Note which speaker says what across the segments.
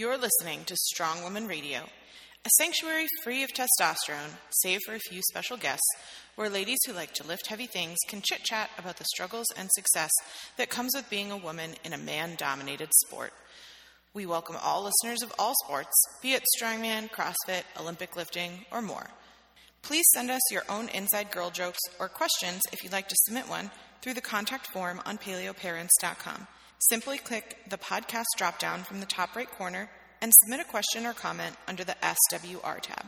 Speaker 1: You're listening to Strong Woman Radio, a sanctuary free of testosterone, save for a few special guests, where ladies who like to lift heavy things can chit chat about the struggles and success that comes with being a woman in a man dominated sport. We welcome all listeners of all sports, be it strongman, CrossFit, Olympic lifting, or more. Please send us your own inside girl jokes or questions if you'd like to submit one through the contact form on paleoparents.com. Simply click the podcast dropdown from the top right corner and submit a question or comment under the SWR tab.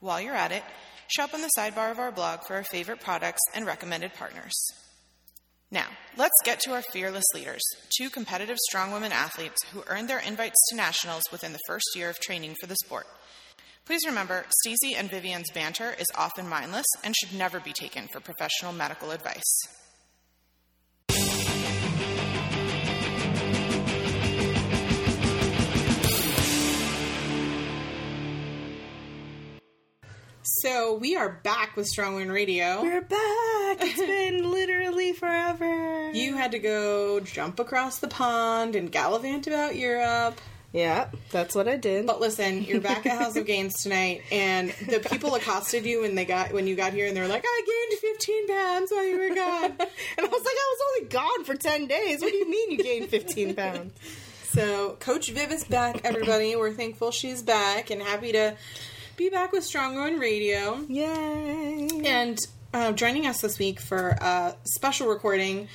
Speaker 1: While you're at it, shop on the sidebar of our blog for our favorite products and recommended partners. Now, let's get to our fearless leaders, two competitive strong women athletes who earned their invites to nationals within the first year of training for the sport. Please remember, Stacy and Vivian's banter is often mindless and should never be taken for professional medical advice. So we are back with Strong Women Radio.
Speaker 2: We're back. It's been literally forever.
Speaker 1: You had to go jump across the pond and gallivant about Europe.
Speaker 2: Yeah, that's what I did.
Speaker 1: But listen, you're back at House of Gains tonight, and the people accosted you when they got when you got here, and they were like, "I gained 15 pounds while you were gone,"
Speaker 2: and I was like, "I was only gone for 10 days. What do you mean you gained 15 pounds?"
Speaker 1: So Coach Viv is back, everybody. We're thankful she's back and happy to be back with Strong Women Radio.
Speaker 2: Yay!
Speaker 1: And uh, joining us this week for a special recording,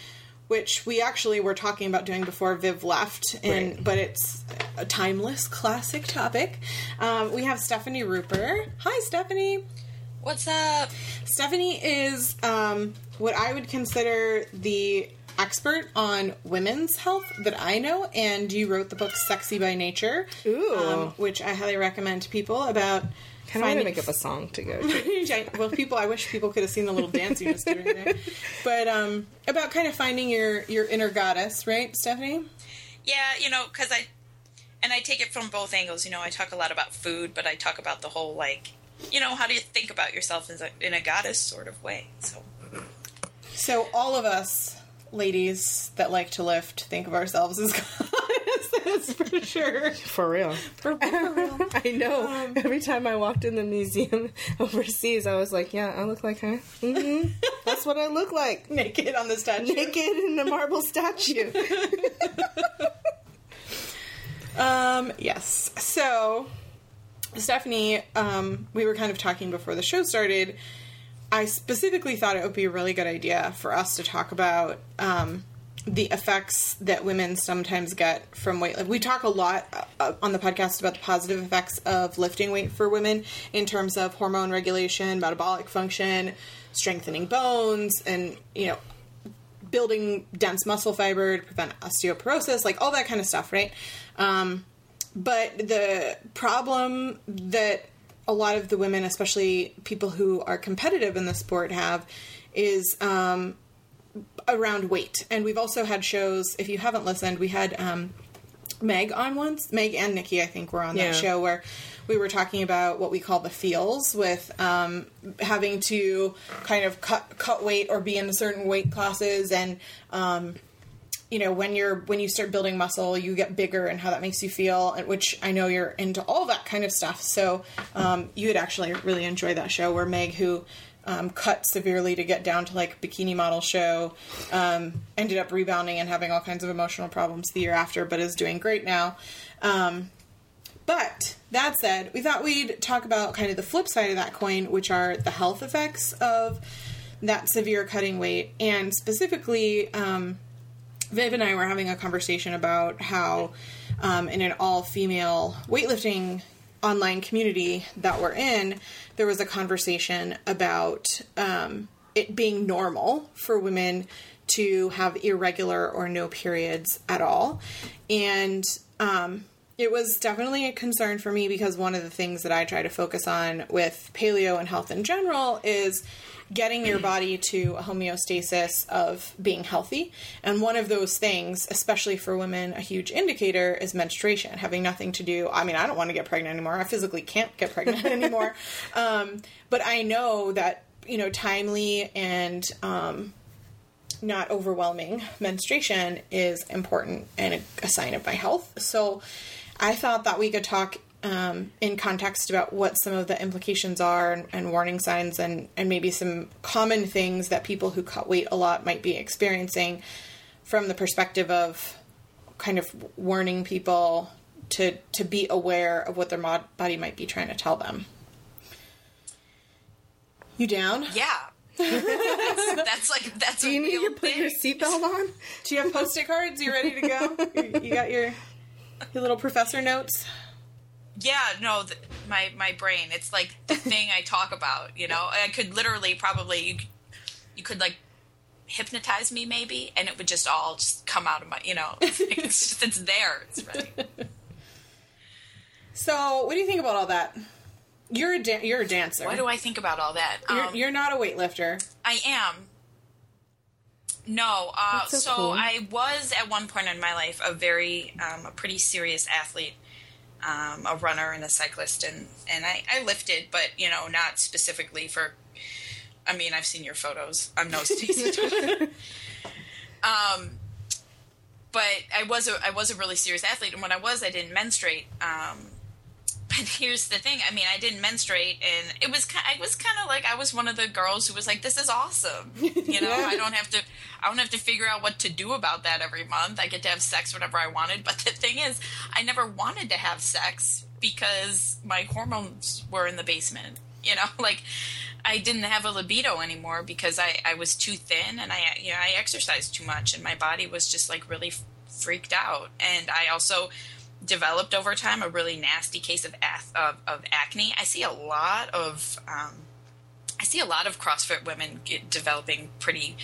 Speaker 1: which we actually were talking about doing before Viv left, and
Speaker 2: Right.
Speaker 1: but it's a timeless classic topic. Um, we have Stephanie Ruper. Hi, Stephanie.
Speaker 3: What's up?
Speaker 1: Stephanie is um, what I would consider the expert on women's health that I know, and you wrote the book "Sexy by Nature,"
Speaker 2: Ooh.
Speaker 1: um, which I highly recommend to people about.
Speaker 2: Kind of want to make up a song to go to.
Speaker 1: well, people, I wish people could have seen the little dance you just did right there. But um, about kind of finding your your inner goddess, right, Stephanie?
Speaker 3: Yeah, you know, because I, and I take it from both angles. You know, I talk a lot about food, but I talk about the whole like, you know, how do you think about yourself in a, in a goddess sort of way? So,
Speaker 1: So all of us ladies that like to lift think of ourselves as goddesses for sure.
Speaker 2: For real.
Speaker 1: For, for real.
Speaker 2: I know.
Speaker 1: Um,
Speaker 2: Every time I walked in the museum overseas, I was like, yeah, I look like her. hmm That's what I look like.
Speaker 1: Naked on the statue.
Speaker 2: Naked in the marble statue.
Speaker 1: Um, yes. So, Stephanie, um, we were kind of talking before the show started. I specifically thought it would be a really good idea for us to talk about um, the effects that women sometimes get from weight. We talk a lot uh, on the podcast about the positive effects of lifting weight for women in terms of hormone regulation, metabolic function, strengthening bones, and you know building dense muscle fiber to prevent osteoporosis, like all that kind of stuff, right? Um, but the problem that a lot of the women, especially people who are competitive in the sport, have is um, around weight. And we've also had shows, if you haven't listened, we had um, Meg on once. Meg and Nikki, I think, were on
Speaker 2: Yeah.
Speaker 1: that show where we were talking about what we call the feels with um, having to kind of cut cut weight or be in certain weight classes and um, you know when you're when you start building muscle you get bigger and how that makes you feel which i know you're into all that kind of stuff so um, you would actually really enjoy that show where meg who um, cut severely to get down to like bikini model show um, ended up rebounding and having all kinds of emotional problems the year after but is doing great now um, but that said, we thought we'd talk about kind of the flip side of that coin, which are the health effects of that severe cutting weight. And specifically, um, Viv and I were having a conversation about how, um, in an all female weightlifting online community that we're in, there was a conversation about um, it being normal for women to have irregular or no periods at all. And um, it was definitely a concern for me because one of the things that I try to focus on with paleo and health in general is getting your body to a homeostasis of being healthy. And one of those things, especially for women, a huge indicator is menstruation, having nothing to do. I mean, I don't want to get pregnant anymore. I physically can't get pregnant anymore. Um, but I know that, you know, timely and, um, not overwhelming menstruation is important and a, a sign of my health. So I thought that we could talk um, in context about what some of the implications are and, and warning signs and, and maybe some common things that people who cut weight a lot might be experiencing from the perspective of kind of warning people to to be aware of what their mod- body might be trying to tell them. You down?
Speaker 3: Yeah. that's, that's like that's.
Speaker 2: Do you need to put
Speaker 3: thing.
Speaker 2: your seatbelt on?
Speaker 1: Do you have post-it cards? You ready to go? you got your your little professor notes.
Speaker 3: Yeah, no, th my my brain. It's like the thing I talk about. You know, I could literally probably you, could- you could like hypnotize me maybe, and it would just all just come out of my. You know, it's, it's just it's there. It's ready.
Speaker 1: So, what do you think about all that? You're a da- you're a dancer.
Speaker 3: Why do I think about all that?
Speaker 1: You're,
Speaker 3: Um,
Speaker 1: you're not a weightlifter.
Speaker 3: I am. No, uh,
Speaker 2: so
Speaker 3: so
Speaker 2: cool.
Speaker 3: I was at one point in my life a very, um, a pretty serious athlete, um, a runner and a cyclist, and and I, I lifted, but you know, not specifically for. I mean, I've seen your photos. I'm no Stacy. um, but I was a I was a really serious athlete, and when I was, I didn't menstruate. Um, but here's the thing. I mean, I didn't menstruate, and it was I was kind of like I was one of the girls who was like, "This is awesome." You know, I don't have to I don't have to figure out what to do about that every month. I get to have sex whenever I wanted. But the thing is, I never wanted to have sex because my hormones were in the basement. You know, like I didn't have a libido anymore because I I was too thin, and I you know I exercised too much, and my body was just like really freaked out, and I also developed over time a really nasty case of of, of acne. I see a lot of um, I see a lot of CrossFit women developing pretty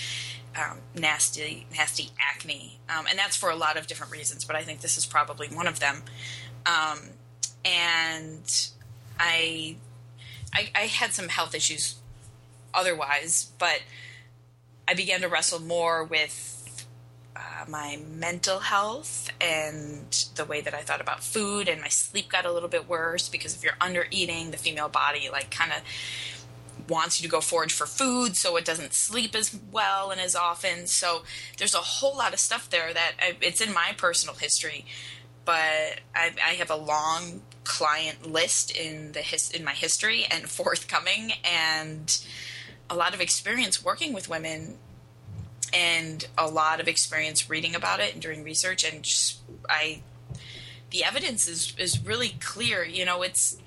Speaker 3: um, nasty nasty acne, um, and that's for a lot of different reasons. But I think this is probably one of them. Um, and I, I I had some health issues otherwise, but I began to wrestle more with uh, my mental health and the way that I thought about food, and my sleep got a little bit worse because if you're under eating, the female body like kind of wants you to go forage for food, so it doesn't sleep as well and as often. So there's a whole lot of stuff there that I, it's in my personal history, but I, I have a long client list in the his, in my history and forthcoming, and a lot of experience working with women and a lot of experience reading about it and doing research and just, I the evidence is is really clear you know it's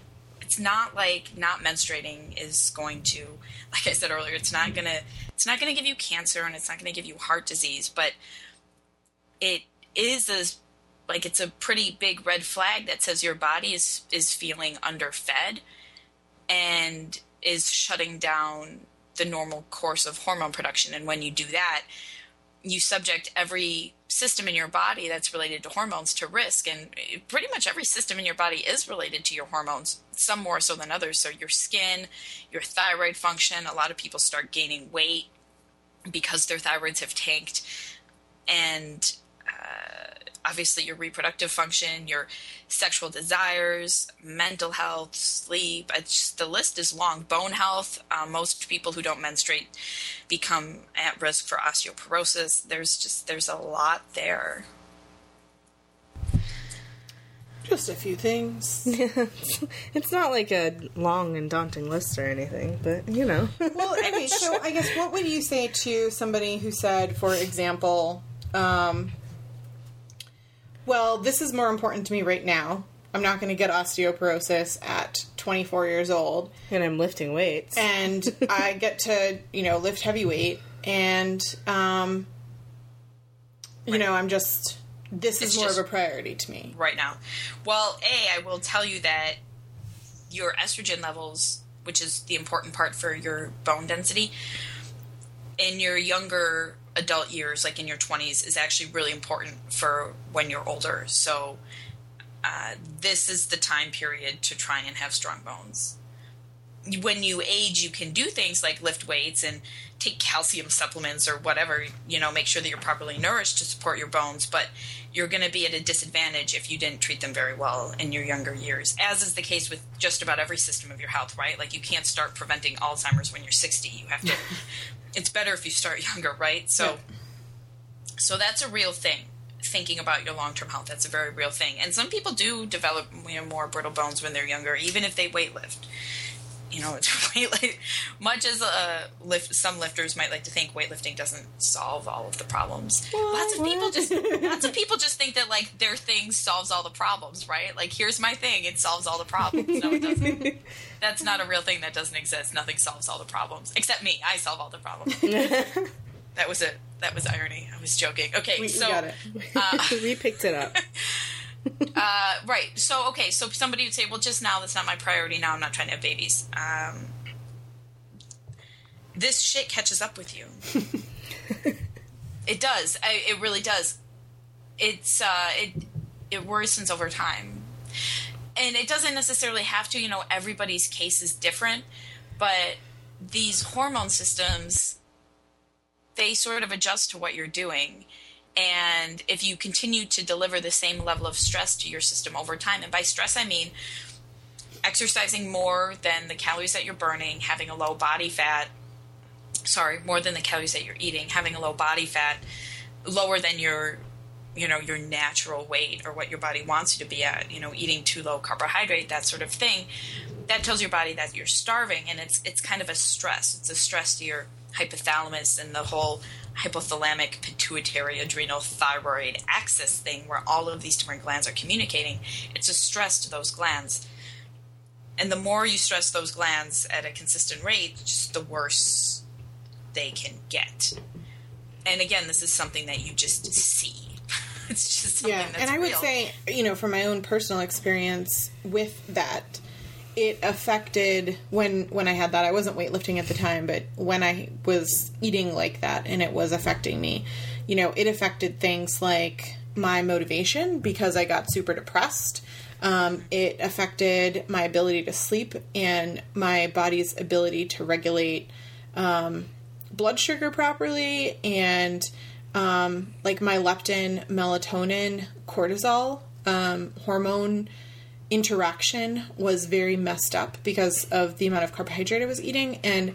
Speaker 3: it's not like not menstruating is going to like I said earlier it's not to it's not to give you cancer and it's not to give you heart disease but it is a like it's a pretty big red flag that says your body is is feeling underfed and is shutting down the normal course of hormone production. And when you do that, you subject every system in your body that's related to hormones to risk. And pretty much every system in your body is related to your hormones, some more so than others. So your skin, your thyroid function, a lot of people start gaining weight because their thyroids have tanked. And uh, obviously your reproductive function, your sexual desires, mental health, sleep. It's just, the list is long. Bone health. Uh, most people who don't menstruate become at risk for osteoporosis. There's just there's a lot there.
Speaker 1: Just a few things.
Speaker 2: it's not like a long and daunting list or anything, but you know.
Speaker 1: well, okay, so I guess what would you say to somebody who said, for example, um, well, this is more important to me right now. I'm not going to get osteoporosis at 24 years old,
Speaker 2: and I'm lifting weights.
Speaker 1: and I get to, you know, lift heavy weight, and, um, you know, I'm just, this is more of a priority to me.
Speaker 3: right now. Well, A, I will tell you that your estrogen levels, which is the important part for your bone density, in your younger adult years, like in your 20s, is actually really important for when you're older. So, uh, this is the time period to try and have strong bones. When you age, you can do things like lift weights and take calcium supplements or whatever, you know, make sure that you're properly nourished to support your bones, but you're going to be at a disadvantage if you didn't treat them very well in your younger years, as is the case with just about every system of your health, right? Like you can't start preventing Alzheimer's when you're 60. You have to, it's better if you start younger, right? So, so that's a real thing. thinking about your long term health. That's a very real thing. And some people do develop you know, more brittle bones when they're younger, even if they weightlift. You know, it's weight much as uh, lift, some lifters might like to think weightlifting doesn't solve all of the problems. Lots of people just lots of people just think that like their thing solves all the problems, right? Like here's my thing, it solves all the problems. No, it doesn't. That's not a real thing. That doesn't exist. Nothing solves all the problems except me. I solve all the problems. that was it. That was irony. I was joking. Okay,
Speaker 1: We,
Speaker 3: so
Speaker 1: we got it.
Speaker 2: we picked it up.
Speaker 3: uh, right. So okay. So somebody would say, "Well, just now that's not my priority. Now I'm not trying to have babies." Um, this shit catches up with you. it does. I, it really does. It's uh, it it worsens over time, and it doesn't necessarily have to. You know, everybody's case is different, but these hormone systems they sort of adjust to what you're doing. And if you continue to deliver the same level of stress to your system over time, and by stress I mean exercising more than the calories that you're burning, having a low body fat, sorry, more than the calories that you're eating, having a low body fat, lower than your you know your natural weight or what your body wants you to be at, you know, eating too low carbohydrate, that sort of thing, that tells your body that you're starving and it's it's kind of a stress. It's a stress to your hypothalamus and the whole hypothalamic pituitary adrenal thyroid axis thing where all of these different glands are communicating it's a stress to those glands. And the more you stress those glands at a consistent rate just the worse they can get. And again this is something that you just see. It's just something
Speaker 1: yeah and i would
Speaker 3: real.
Speaker 1: say you know from my own personal experience with that it affected when when i had that. I wasn't weightlifting at the time but when i was eating like that and it was affecting me you know it affected things like my motivation because i got super depressed. Um, it affected my ability to sleep and my body's ability to regulate um, blood sugar properly and um, like my leptin, melatonin, cortisol um, hormone interaction was very messed up because of the amount of carbohydrate I was eating. And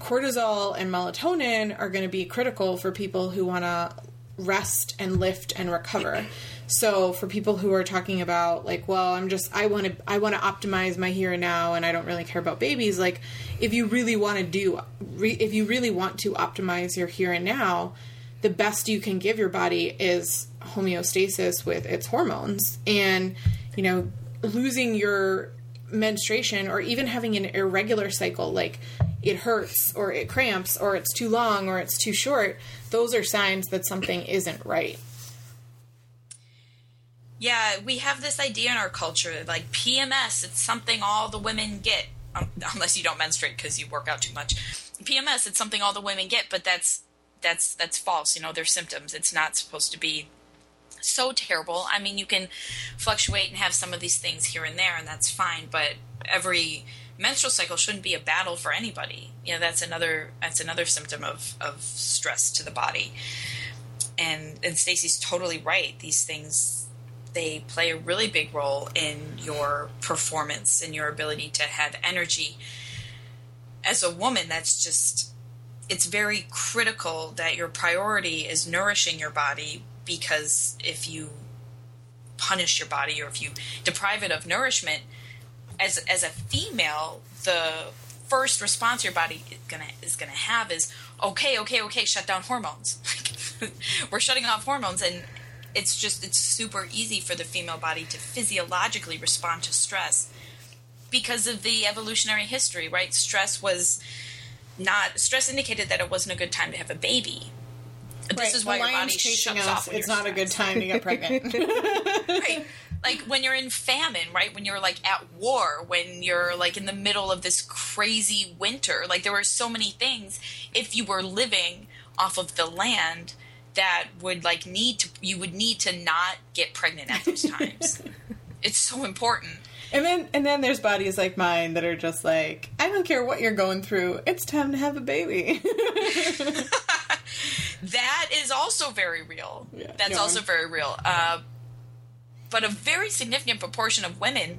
Speaker 1: cortisol and melatonin are going to be critical for people who want to rest and lift and recover. So for people who are talking about like, well, I'm just I want to I want to optimize my here and now and I don't really care about babies, like if you really want to do re, if you really want to optimize your here and now, the best you can give your body is homeostasis with its hormones and you know losing your menstruation or even having an irregular cycle like it hurts or it cramps or it's too long or it's too short those are signs that something isn't right
Speaker 3: Yeah, we have this idea in our culture like PMS, it's something all the women get, um, unless you don't menstruate because you work out too much. PMS, it's something all the women get, but that's that's that's false. You know, they're symptoms. It's not supposed to be so terrible. I mean, you can fluctuate and have some of these things here and there, and that's fine. But every menstrual cycle shouldn't be a battle for anybody. You know, that's another that's another symptom of of stress to the body. And and Stacy's totally right. These things they play a really big role in your performance and your ability to have energy. As a woman, that's just it's very critical that your priority is nourishing your body because if you punish your body or if you deprive it of nourishment as as a female the first response your body is gonna is gonna have is okay okay okay shut down hormones. We're shutting off hormones and it's just it's super easy for the female body to physiologically respond to stress because of the evolutionary history right? Stress was not stress indicated that it wasn't a good time to have a baby this
Speaker 1: Right.
Speaker 3: is why
Speaker 1: the
Speaker 3: your body
Speaker 1: chasing
Speaker 3: shuts
Speaker 1: us
Speaker 3: off when
Speaker 1: it's
Speaker 3: you're
Speaker 1: not a good time to get pregnant.
Speaker 3: Right like when you're in famine right when you're like at war when you're like in the middle of this crazy winter like there were so many things if you were living off of the land that would like need to you would need to not get pregnant at those times. It's so important.
Speaker 1: And then and then there's bodies like mine that are just like i don't care what you're going through it's time to have a baby
Speaker 3: that is also very real.
Speaker 1: Yeah,
Speaker 3: That's also
Speaker 1: on.
Speaker 3: very real. Uh, but a very significant proportion of women,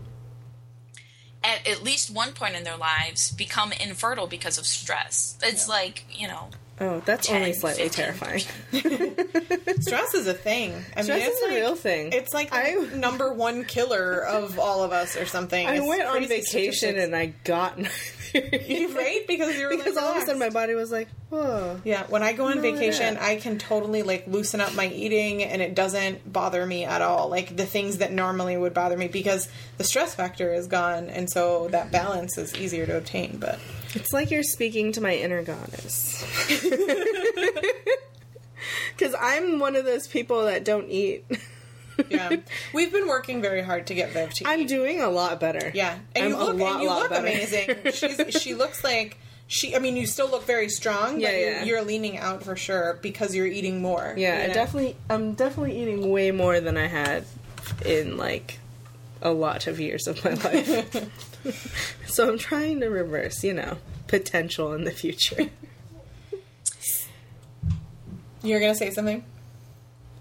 Speaker 3: at at least one point in their lives, become infertile because of stress. It's
Speaker 1: Yeah.
Speaker 3: like you know,
Speaker 2: Oh, that's only slightly
Speaker 3: 15.
Speaker 2: terrifying.
Speaker 1: Stress is a thing. I
Speaker 2: Stress
Speaker 1: mean, it's
Speaker 2: is a
Speaker 1: like,
Speaker 2: real thing.
Speaker 1: It's like
Speaker 2: I-
Speaker 1: number one killer of all of us, or something.
Speaker 2: I
Speaker 1: It's
Speaker 2: went on vacation and I got my period.
Speaker 1: right because you were
Speaker 2: because
Speaker 1: like,
Speaker 2: all of a sudden my body was like, whoa.
Speaker 1: Yeah, when I go on vacation. I can totally like loosen up my eating and it doesn't bother me at all. Like the things that normally would bother me because the stress factor is gone and so that balance is easier to obtain, but
Speaker 2: It's like you're speaking to my inner goddess. Because I'm one of those people that don't eat.
Speaker 1: yeah. We've been working very hard to get Viv to
Speaker 2: I'm doing a lot better.
Speaker 1: Yeah. And
Speaker 2: I'm
Speaker 1: you look
Speaker 2: a lot,
Speaker 1: and you
Speaker 2: lot
Speaker 1: look
Speaker 2: better.
Speaker 1: amazing. She's, she looks like she I mean you still look very strong,
Speaker 2: Yeah,
Speaker 1: but you're,
Speaker 2: yeah.
Speaker 1: you're leaning out for sure because you're eating more.
Speaker 2: Yeah,
Speaker 1: you know?
Speaker 2: definitely. I'm definitely eating way more than I had in like a lot of years of my life. so I'm trying to reverse, you know, potential in the future.
Speaker 1: You're going to say something?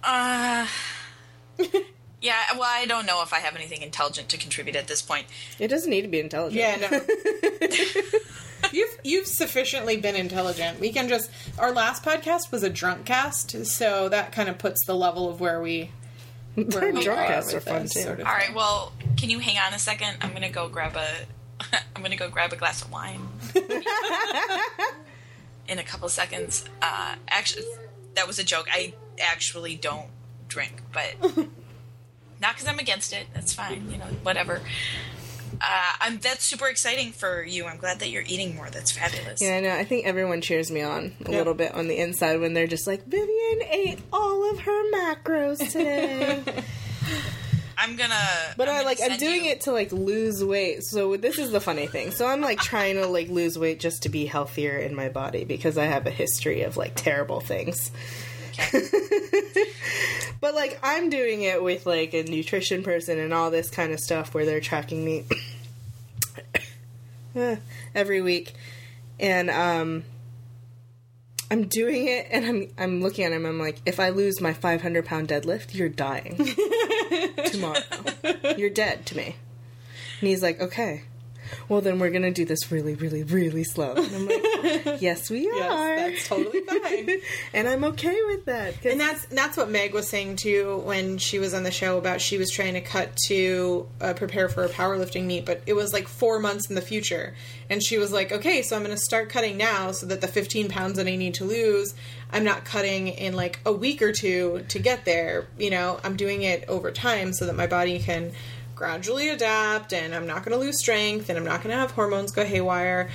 Speaker 3: Uh, yeah. Well, I don't know if I have anything intelligent to contribute at this point.
Speaker 2: It doesn't need to be intelligent.
Speaker 1: Yeah, no. you've you've sufficiently been intelligent. We can just our last podcast was a drunk cast, so that kind of puts the level of where we where
Speaker 2: Our
Speaker 1: we
Speaker 2: drunk
Speaker 1: are
Speaker 2: casts
Speaker 1: with
Speaker 2: are fun,
Speaker 1: this
Speaker 2: too.
Speaker 1: sort of
Speaker 3: All
Speaker 1: thing.
Speaker 3: right. Well, can you hang on a second? I'm gonna go grab a. I'm gonna go grab a glass of wine. In a couple seconds. Uh, actually, that was a joke. I actually don't drink, but not because I'm against it. That's fine. You know, whatever. Uh, I'm. That's super exciting for you. I'm glad that you're eating more. That's fabulous.
Speaker 2: Yeah, I know. I think everyone cheers me on a little bit on the inside when they're just like, Vivian ate all of her macros today.
Speaker 3: I'm gonna.
Speaker 2: But
Speaker 3: I'm
Speaker 2: I like I'm doing
Speaker 3: you-
Speaker 2: it to like lose weight. So this is the funny thing. So I'm like trying to like lose weight just to be healthier in my body because I have a history of like terrible things. but like I'm doing it with like a nutrition person and all this kind of stuff where they're tracking me eh, every week. And um I'm doing it and I'm I'm looking at him I'm like if I lose my 500 pound deadlift you're dying tomorrow. You're dead to me. And he's like, okay. Well, then we're gonna do this really, really, really slow. And I'm like, yes, we
Speaker 1: Yes,
Speaker 2: are.
Speaker 1: that's totally fine.
Speaker 2: and I'm okay with that.
Speaker 1: And that's that's what Meg was saying too when she was on the show about she was trying to cut to uh, prepare for a powerlifting meet, but it was like four months in the future, and she was like, "Okay, so I'm going to start cutting now, so that the 15 pounds that I need to lose, I'm not cutting in like a week or two to get there. You know, I'm doing it over time so that my body can." Gradually adapt and I'm not going to lose strength and I'm not going to have hormones go haywire.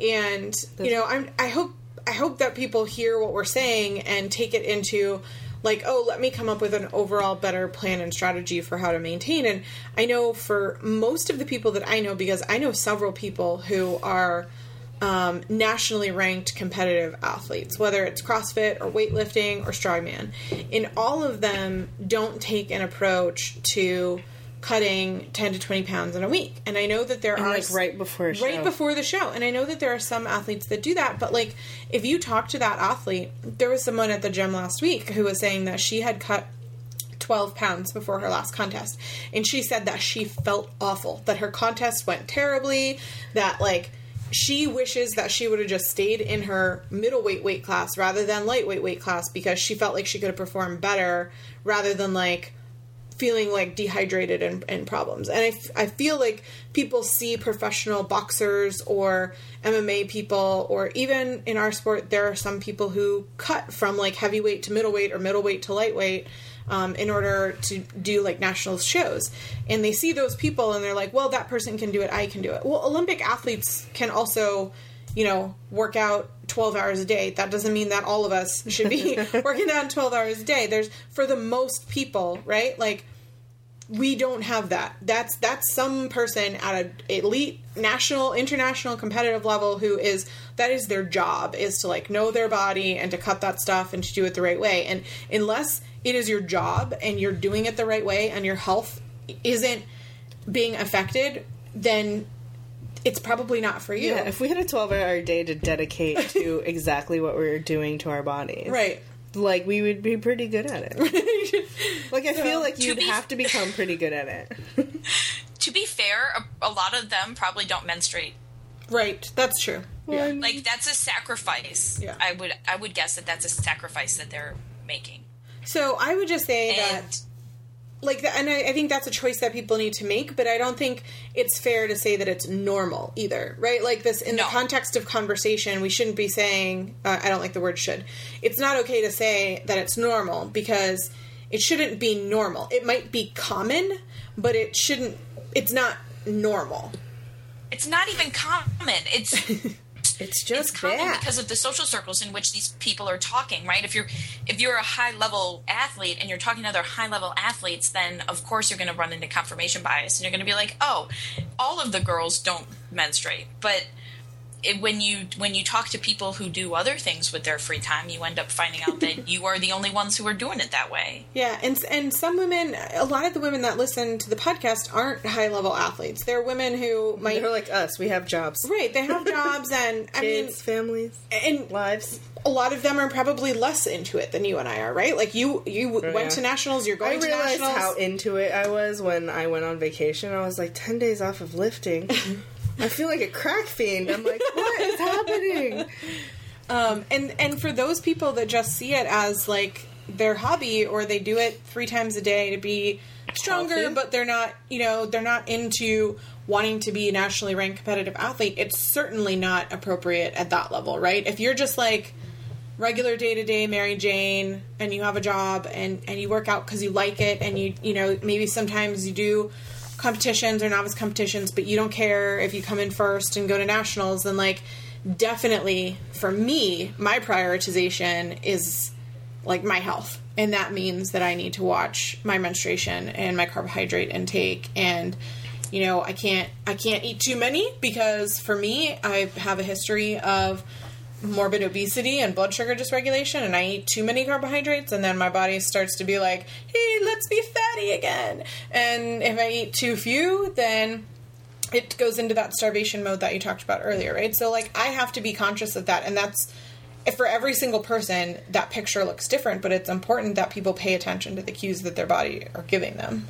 Speaker 1: And you know I'm I hope I hope that people hear what we're saying and take it into like oh let me come up with an overall better plan and strategy for how to maintain. And I know for most of the people that I know because I know several people who are um, nationally ranked competitive athletes, whether it's CrossFit or weightlifting or strongman, and all of them don't take an approach to cutting 10 to 20 pounds in a week. And I know that there
Speaker 2: And,
Speaker 1: are
Speaker 2: like, right before
Speaker 1: right before the show. And I know that there are some athletes that do that, but like if you talk to that athlete, there was someone at the gym last week who was saying that she had cut 12 pounds before her last contest. And she said that she felt awful, that her contest went terribly, that like she wishes that she would have just stayed in her middleweight weight class rather than lightweight weight class because she felt like she could have performed better rather than like feeling like dehydrated and, and problems. And I, f- I feel like people see professional boxers or MMA people, or even in our sport, there are some people who cut from like heavyweight to middleweight or middleweight to lightweight. Um, in order to do like national shows, and they see those people and they're like, "Well, that person can do it. I can do it." Well, Olympic athletes can also, you know, work out 12 hours a day. That doesn't mean that all of us should be working out 12 hours a day. There's for the most people, right? Like we don't have that. That's that's some person at a elite national, international competitive level who is that is their job is to like know their body and to cut that stuff and to do it the right way. And unless it is your job and you're doing it the right way and your health isn't being affected, then it's probably not for you.
Speaker 2: yeah, if we had a 12 hour day to dedicate to exactly what we're doing to our bodies,
Speaker 1: right.
Speaker 2: like we would be pretty good at it. like I feel like you'd
Speaker 3: be-
Speaker 2: have to become pretty good at it.
Speaker 3: To be fair, a, a lot of them probably don't menstruate.
Speaker 1: Right. That's true. Yeah.
Speaker 3: Like that's a sacrifice.
Speaker 1: Yeah.
Speaker 3: I would I would guess that that's a sacrifice that they're making.
Speaker 1: So I would just say
Speaker 3: And
Speaker 1: that like and I, I think that's a choice that people need to make but i don't think it's fair to say that it's normal either right like this in
Speaker 3: No.
Speaker 1: the context of conversation we shouldn't be saying uh, i don't like the word should it's not okay to say that it's normal because it shouldn't be normal it might be common but it shouldn't it's not normal
Speaker 3: it's not even common. It's
Speaker 2: It's just
Speaker 3: it's common
Speaker 2: bad.
Speaker 3: because of the social circles in which these people are talking, right? If you're if you're a high level athlete and you're talking to other high level athletes, then of course you're going to run into confirmation bias, and you're going to be like, oh, all of the girls don't menstruate, but. It, when you when you talk to people who do other things with their free time, you end up finding out that you are the only ones who are doing it that way.
Speaker 1: Yeah, and and some women, a lot of the women that listen to the podcast aren't high level athletes. They're women who might
Speaker 2: They're like us. We have jobs,
Speaker 1: right. They have jobs, and I mean,
Speaker 2: families,
Speaker 1: and
Speaker 2: lives.
Speaker 1: a lot of them are probably less into it than you and I are, right? Like you, you w
Speaker 2: Oh,
Speaker 1: went
Speaker 2: yeah.
Speaker 1: to nationals. You're
Speaker 2: I
Speaker 1: going to
Speaker 2: realized
Speaker 1: nationals.
Speaker 2: how into it I was when I went on vacation. I was like ten days off of lifting. I feel like a crack fiend. I'm like, what is happening?
Speaker 1: um, and and for those people that just see it as like their hobby or they do it three times a day to be stronger,
Speaker 2: Healthy.
Speaker 1: but they're not, you know, they're not into wanting to be a nationally ranked competitive athlete. It's certainly not appropriate at that level, right? If you're just like regular day to day Mary Jane and you have a job and and you work out because you like it and you you know maybe sometimes you do competitions or novice competitions but you don't care if you come in first and go to nationals then like definitely for me my prioritization is like my health. And that means that I need to watch my menstruation and my carbohydrate intake and you know I can't I can't eat too many because for me I have a history of morbid obesity and blood sugar dysregulation and I eat too many carbohydrates and then my body starts to be like, "Hey, let's be fatty again." And if I eat too few, then it goes into that starvation mode that you talked about earlier, right? So like I have to be conscious of that and that's for every single person that picture looks different, but it's important that people pay attention to the cues that their body are giving them.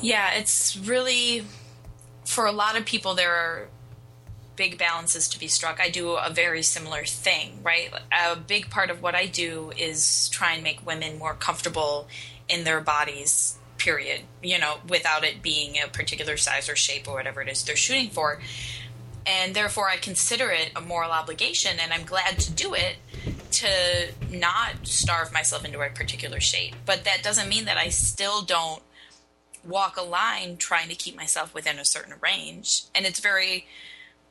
Speaker 3: Yeah, it's really for a lot of people there are big balances to be struck. I do a very similar thing, right? A big part of what I do is try and make women more comfortable in their bodies, period. You know, without it being a particular size or shape or whatever it is they're shooting for. And therefore I consider it a moral obligation and I'm glad to do it to not starve myself into a particular shape. But that doesn't mean that I still don't walk a line trying to keep myself within a certain range and it's very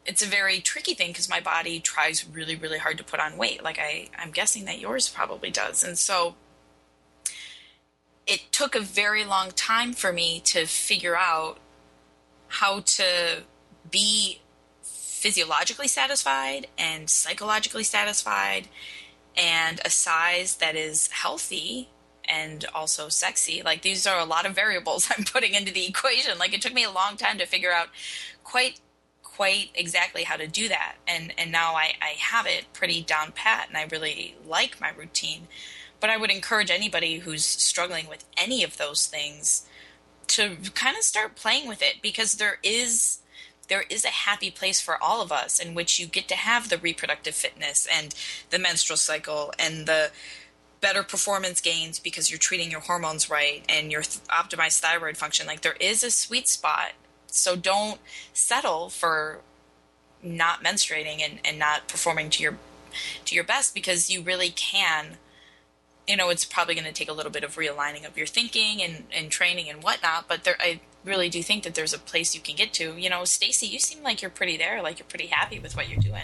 Speaker 3: it's a very tricky thing because my body tries really really hard to put on weight like i i'm guessing that yours probably does and so it took a very long time for me to figure out how to be physiologically satisfied and psychologically satisfied and a size that is healthy and also sexy. Like these are a lot of variables I'm putting into the equation. Like it took me a long time to figure out quite quite exactly how to do that. And and now I, I have it pretty down pat and I really like my routine. But I would encourage anybody who's struggling with any of those things to kind of start playing with it because there is there is a happy place for all of us in which you get to have the reproductive fitness and the menstrual cycle and the better performance gains because you're treating your hormones right and your th- optimized thyroid function like there is a sweet spot so don't settle for not menstruating and, and not performing to your to your best because you really can you know it's probably going to take a little bit of realigning of your thinking and, and training and whatnot but there i really do think that there's a place you can get to you know stacy you seem like you're pretty there like you're pretty happy with what you're doing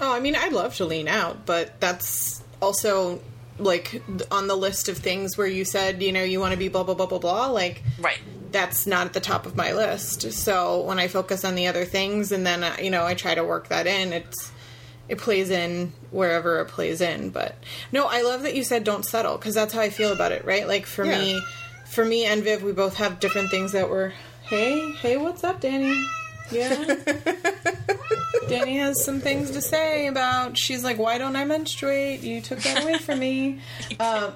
Speaker 1: Oh, I mean, I'd love to lean out, but that's also like on the list of things where you said, you know, you want to be blah blah blah blah blah. Like,
Speaker 3: right
Speaker 1: that's not at the top of my list. So when I focus on the other things, and then you know, I try to work that in, it's it plays in wherever it plays in. But no, I love that you said don't settle because that's how I feel about it. Right? Like for
Speaker 2: Yeah.
Speaker 1: me, for me and Viv, we both have different things that we're. Hey, hey, what's up, Danny? Yeah. Danny has some things to say about. She's like, "Why don't I menstruate? You took that away from me." Um,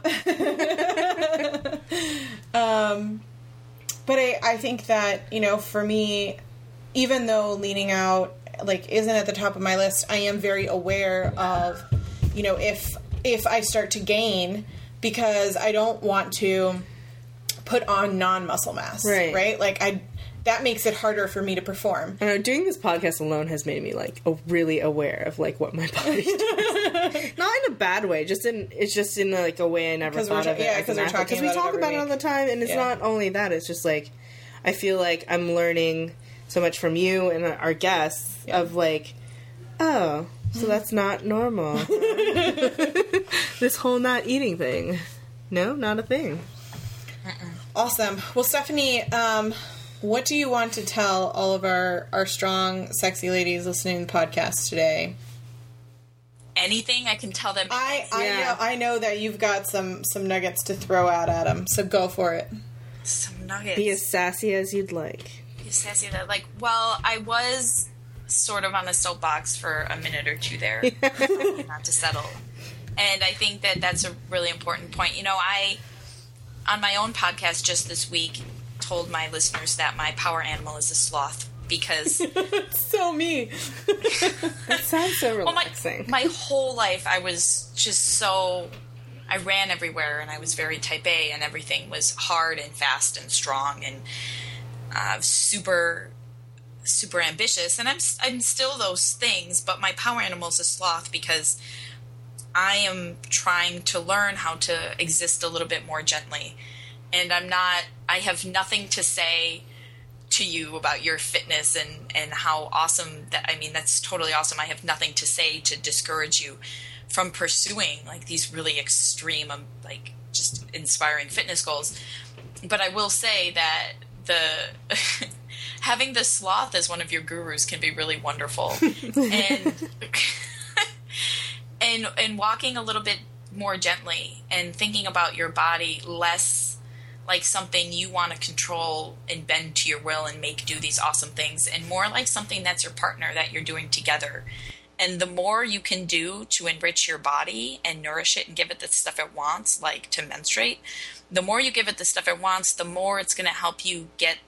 Speaker 1: um, but I, I think that you know, for me, even though leaning out like isn't at the top of my list, I am very aware of, you know, if if I start to gain because I don't want to put on non muscle mass,
Speaker 2: Right.
Speaker 1: Right, like I that makes it harder for me to perform.
Speaker 2: I know, doing this podcast alone has made me like a, really aware of like what my body does. Not in a bad way, just in it's just in like a way I never thought
Speaker 1: ta-
Speaker 2: of it.
Speaker 1: yeah,
Speaker 2: as
Speaker 1: 'cause
Speaker 2: an
Speaker 1: we're
Speaker 2: athlete.
Speaker 1: talking
Speaker 2: we
Speaker 1: about it
Speaker 2: talk about it all the time, and it's
Speaker 1: Yeah.
Speaker 2: not only that. It's just like I feel like I'm learning so much from you and our guests of like, oh, so that's not normal. this whole not eating thing. No, not a thing.
Speaker 1: Awesome. Well, Stephanie, um, what do you want to tell all of our our strong, sexy ladies listening to the podcast today?
Speaker 3: Anything I can tell them.
Speaker 1: I I
Speaker 2: Yeah.
Speaker 1: know I know that you've got some some nuggets to throw out at them, so go for it.
Speaker 3: some nuggets.
Speaker 2: Be as sassy as you'd like.
Speaker 3: Be sassy that like well i was sort of on a soapbox for a minute or two there not to settle and i think that that's a really important point you know i on my own podcast just this week told my listeners that my power animal is a sloth because
Speaker 1: So me.
Speaker 2: That sounds so
Speaker 3: well, my,
Speaker 2: relaxing.
Speaker 3: my whole life I was just so I ran everywhere and I was very type A and everything was hard and fast and strong and uh, super super ambitious and I'm I'm still those things but my power animal is a sloth because I am trying to learn how to exist a little bit more gently and I'm not I have nothing to say to you about your fitness and and how awesome that I mean that's totally awesome. I have nothing to say to discourage you from pursuing like these really extreme um, like just inspiring fitness goals. But I will say that the having the sloth as one of your gurus can be really wonderful. and and and walking a little bit more gently and thinking about your body less like something you want to control and bend to your will and make do these awesome things and more like something that's your partner that you're doing together. And the more you can do to enrich your body and nourish it and give it the stuff it wants like to menstruate the more you give it the stuff it wants the more it's going to help you get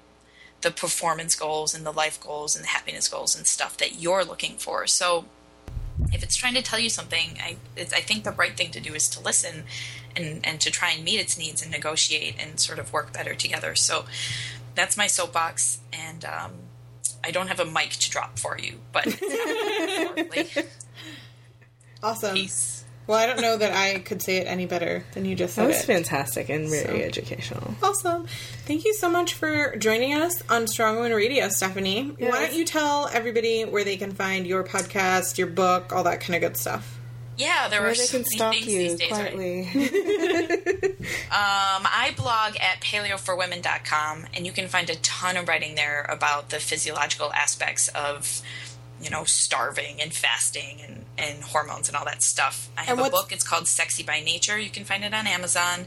Speaker 3: the performance goals and the life goals and the happiness goals and stuff that you're looking for. So if it's trying to tell you something, I I think the right thing to do is to listen and and to try and meet its needs and negotiate and sort of work better together. So that's my soapbox, and um, I don't have a mic to drop for you, but
Speaker 1: Awesome.
Speaker 3: peace.
Speaker 1: Well, I don't know that I could say it any better than you just said.
Speaker 2: That was
Speaker 1: it.
Speaker 2: fantastic and very
Speaker 1: So-
Speaker 2: educational.
Speaker 1: Awesome. Thank you so much for joining us on Strong Women Radio, Stephanie.
Speaker 2: Yes.
Speaker 1: Why don't you tell everybody where they can find your podcast, your book, all that kind of good stuff?
Speaker 3: Yeah, there
Speaker 2: Where
Speaker 3: are
Speaker 2: they
Speaker 3: so
Speaker 2: can
Speaker 3: many
Speaker 2: stalk
Speaker 3: things
Speaker 2: you
Speaker 3: these days. Right? Um, I blog at paleoforwomen.com, and you can find a ton of writing there about the physiological aspects of, you know, starving and fasting and, and hormones and all that stuff. I have a book. It's called Sexy by Nature. You can find it on Amazon.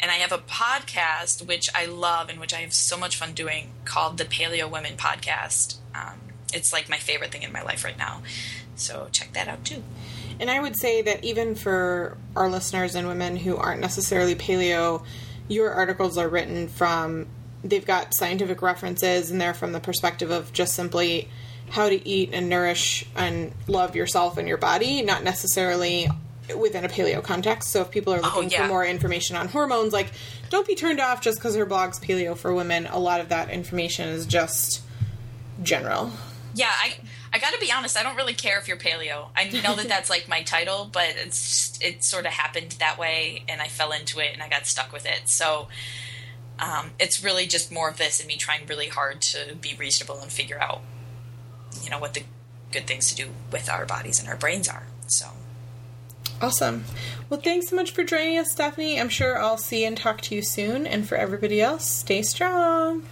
Speaker 3: And I have a podcast, which I love and which I have so much fun doing, called the Paleo Women Podcast. Um, it's like my favorite thing in my life right now. So check that out too.
Speaker 1: And I would say that even for our listeners and women who aren't necessarily paleo, your articles are written from, they've got scientific references and they're from the perspective of just simply how to eat and nourish and love yourself and your body, not necessarily within a paleo context. So if people are oh, looking
Speaker 3: yeah.
Speaker 1: for more information on hormones, like don't be turned off just because her blog's paleo for women. A lot of that information is just general.
Speaker 3: Yeah, I I got to be honest. I don't really care if you're paleo. I know that that's like my title, but it's just, it sort of happened that way, and I fell into it, and I got stuck with it. So um, it's really just more of this, and me trying really hard to be reasonable and figure out, you know, what the good things to do with our bodies and our brains are. So
Speaker 1: Awesome. Well, thanks so much for joining us, Stephanie. I'm sure I'll see and talk to you soon. And for everybody else, stay strong.